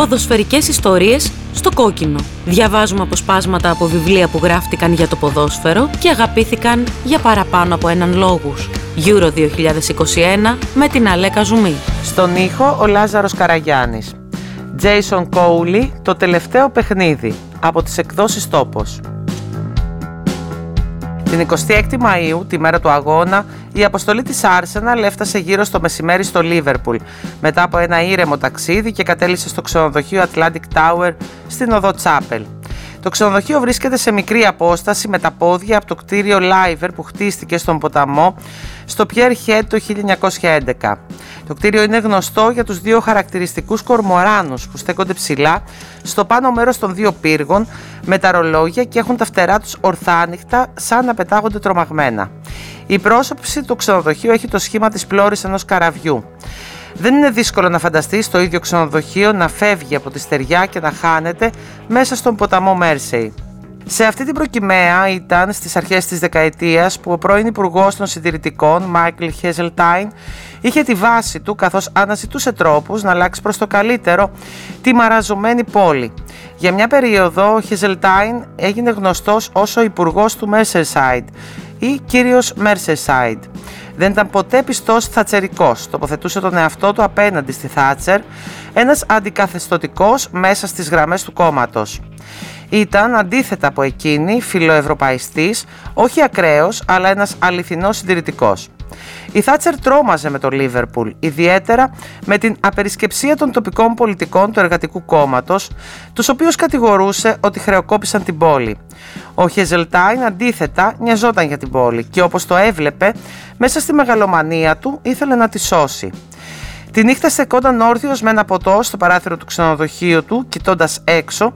Ποδοσφαιρικές ιστορίες στο κόκκινο. Διαβάζουμε αποσπάσματα από βιβλία που γράφτηκαν για το ποδόσφαιρο και αγαπήθηκαν για παραπάνω από έναν λόγους. Euro 2021 με την Αλέκα Ζουμή. Στον ήχο ο Λάζαρος Καραγιάννης. Jason Cowley, το τελευταίο παιχνίδι, από τις εκδόσεις Τόπος. Την 26η Μαΐου, τη μέρα του αγώνα, η αποστολή της Arsenal έφτασε γύρω στο μεσημέρι στο Λίβερπουλ, μετά από ένα ήρεμο ταξίδι και κατέληξε στο ξενοδοχείο Atlantic Tower στην οδό Τσάπελ. Το ξενοδοχείο βρίσκεται σε μικρή απόσταση με τα πόδια από το κτίριο Λάιβερ που χτίστηκε στον ποταμό στο Pierre Head το 1911. Το κτίριο είναι γνωστό για τους δύο χαρακτηριστικούς κορμοράνους που στέκονται ψηλά στο πάνω μέρος των δύο πύργων με τα ρολόγια και έχουν τα φτερά τους ορθάνυχτα σαν να πετάγονται τρομαγμένα. Η πρόσωψη του ξενοδοχείου έχει το σχήμα της πλώρης ενός καραβιού. Δεν είναι δύσκολο να φανταστείς το ίδιο ξενοδοχείο να φεύγει από τη στεριά και να χάνεται μέσα στον ποταμό Μέρσεϊ. Σε αυτή την προκυμαία ήταν στις αρχές της δεκαετίας που ο πρώην Υπουργός των Συντηρητικών, Μάικλ Χέζελτάιν, είχε τη βάση του καθώς αναζητούσε τρόπους να αλλάξει προς το καλύτερο τη μαραζωμένη πόλη. Για μια περίοδο ο Χέζελτάιν έγινε γνωστός ως ο υπουργός του Merseyside ή κύριος Merseyside. Δεν ήταν ποτέ πιστός θατσερικός, τοποθετούσε τον εαυτό του απέναντι στη Θάτσερ, ένας αντικαθεστωτικός μέσα στις γραμμές του κόμματος. Ήταν αντίθετα από εκείνη φιλοευρωπαϊστής, όχι ακραίος, αλλά ένας αληθινός συντηρητικός. Η Θάτσερ τρόμαζε με το Λίβερπουλ, ιδιαίτερα με την απερισκεψία των τοπικών πολιτικών του Εργατικού Κόμματος, τους οποίους κατηγορούσε ότι χρεοκόπησαν την πόλη. Ο Χεζελτάιν αντίθετα νοιαζόταν για την πόλη και όπως το έβλεπε, μέσα στη μεγαλομανία του ήθελε να τη σώσει. Τη νύχτα στεκόταν όρθιος με ένα ποτό στο παράθυρο του ξενοδοχείου του, κοιτώντας έξω,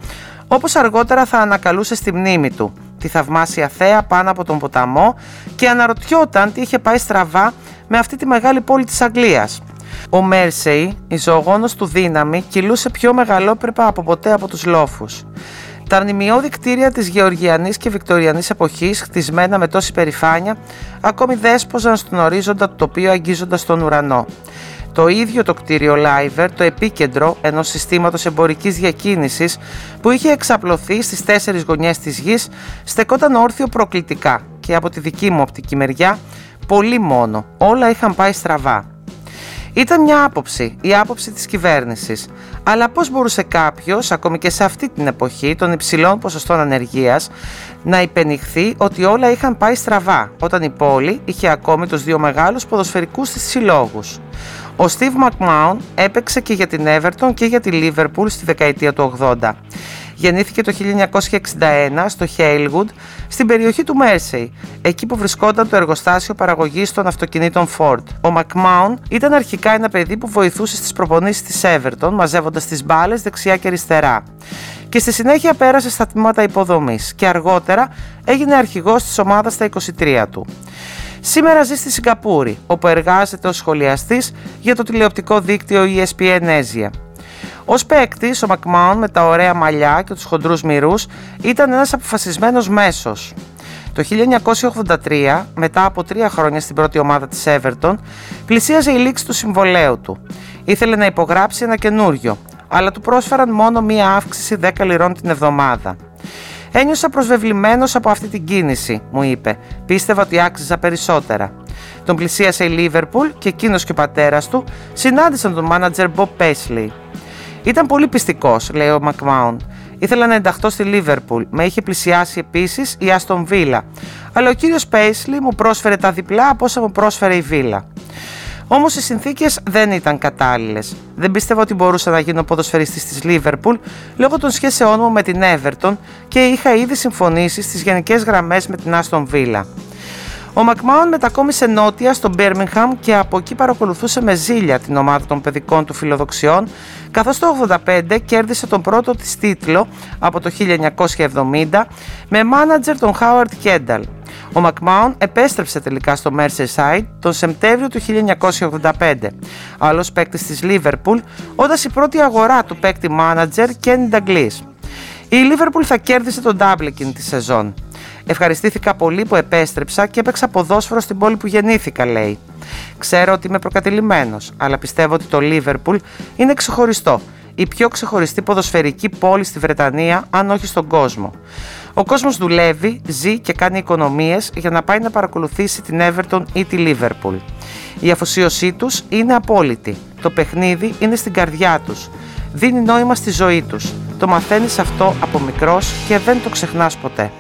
όπως αργότερα θα ανακαλούσε στη μνήμη του τη θαυμάσια θέα πάνω από τον ποταμό και αναρωτιόταν τι είχε πάει στραβά με αυτή τη μεγάλη πόλη της Αγγλίας. Ο Μέρσεϊ, η ζωογόνος του δύναμη, κυλούσε πιο μεγαλόπρεπα από ποτέ από τους λόφους. Τα μνημειώδη κτίρια της Γεωργιανής και Βικτοριανής εποχής, χτισμένα με τόση περηφάνεια, ακόμη δέσποζαν στον ορίζοντα του τοπίου αγγίζοντας τον ουρανό. Το ίδιο το κτίριο Λάιβερ, το επίκεντρο ενός συστήματος εμπορικής διακίνησης που είχε εξαπλωθεί στις τέσσερις γωνιές της γης, στεκόταν όρθιο προκλητικά και από τη δική μου οπτική μεριά, πολύ μόνο, όλα είχαν πάει στραβά. Ήταν μια άποψη, η άποψη της κυβέρνησης. Αλλά πώς μπορούσε κάποιος, ακόμη και σε αυτή την εποχή των υψηλών ποσοστών ανεργίας, να υπενηχθεί ότι όλα είχαν πάει στραβά, όταν η πόλη είχε ακόμη τους δύο μεγάλους ποδοσφαιρικούς της συλλόγους; Ο Steve McMahon έπαιξε και για την Everton και για τη Liverpool στη δεκαετία του 80. Γεννήθηκε το 1961 στο Halewood, στην περιοχή του Mersey, εκεί που βρισκόταν το εργοστάσιο παραγωγής των αυτοκινήτων Ford. Ο McMahon ήταν αρχικά ένα παιδί που βοηθούσε στις προπονήσεις της Everton, μαζεύοντας τις μπάλες δεξιά και αριστερά. Και στη συνέχεια πέρασε στα τμήματα υποδομής και αργότερα έγινε αρχηγός της ομάδας στα 23 του. Σήμερα ζει στη Σιγκαπούρη, όπου εργάζεται ως σχολιαστής για το τηλεοπτικό δίκτυο ESPN Asia. Ω παίκτης, ο Μακμάουν με τα ωραία μαλλιά και τους χοντρούς μυρούς ήταν ένας αποφασισμένος μέσος. Το 1983, μετά από τρία χρόνια στην πρώτη ομάδα της Everton, πλησίαζε η λήξη του συμβολέου του. Ήθελε να υπογράψει ένα καινούριο, αλλά του πρόσφεραν μόνο μία αύξηση 10 λιρών την εβδομάδα. Ένιωσα προσβεβλημένος από αυτή την κίνηση, μου είπε. Πίστευα ότι άξιζα περισσότερα. Τον πλησίασε η Λίβερπουλ και εκείνος και ο πατέρας του συνάντησαν τον μάνατζερ Bob Paisley. Ήταν πολύ πιστικός, λέει ο Μακμάουν. Ήθελα να ενταχθώ στη Λίβερπουλ. Με είχε πλησιάσει επίσης η Άστον Βίλα. Αλλά ο κύριος Πέισλι μου πρόσφερε τα διπλά από όσα μου πρόσφερε η Βίλα. Όμως οι συνθήκες δεν ήταν κατάλληλες. Δεν πίστευα ότι μπορούσα να γίνω ποδοσφαιριστής της Λίβερπουλ λόγω των σχέσεών μου με την Everton και είχα ήδη συμφωνήσει στις γενικές γραμμές με την Άστον Βίλα. Ο Μακμάουν μετακόμισε νότια στο Μπέρμιγχαμ και από εκεί παρακολουθούσε με ζήλια την ομάδα των παιδικών του φιλοδοξιών, καθώς το 85 κέρδισε τον πρώτο της τίτλο από το 1970 με μάνατζερ τον Χάουαρτ Κένταλ. Ο Μακμάουν επέστρεψε τελικά στο Merseyside τον Σεπτέμβριο του 1985, άλλος παίκτης της Liverpool, όταν η πρώτη αγορά του παίκτη μάνατζερ Kenny Dalglish. Η Liverpool θα κέρδισε τον double εκείνη τη σεζόν. Ευχαριστήθηκα πολύ που επέστρεψα και έπαιξα ποδόσφαιρο στην πόλη που γεννήθηκα, λέει. Ξέρω ότι είμαι προκατηλημένος, αλλά πιστεύω ότι το Liverpool είναι ξεχωριστό. η πιο ξεχωριστή ποδοσφαιρική πόλη στη Βρετανία, αν όχι στον κόσμο. Ο κόσμος δουλεύει, ζει και κάνει οικονομίες για να πάει να παρακολουθήσει την Everton ή τη Liverpool. Η αφοσίωσή τους είναι απόλυτη. Το παιχνίδι είναι στην καρδιά τους. Δίνει νόημα στη ζωή τους. Το μαθαίνεις αυτό από μικρός και δεν το ξεχνάς ποτέ.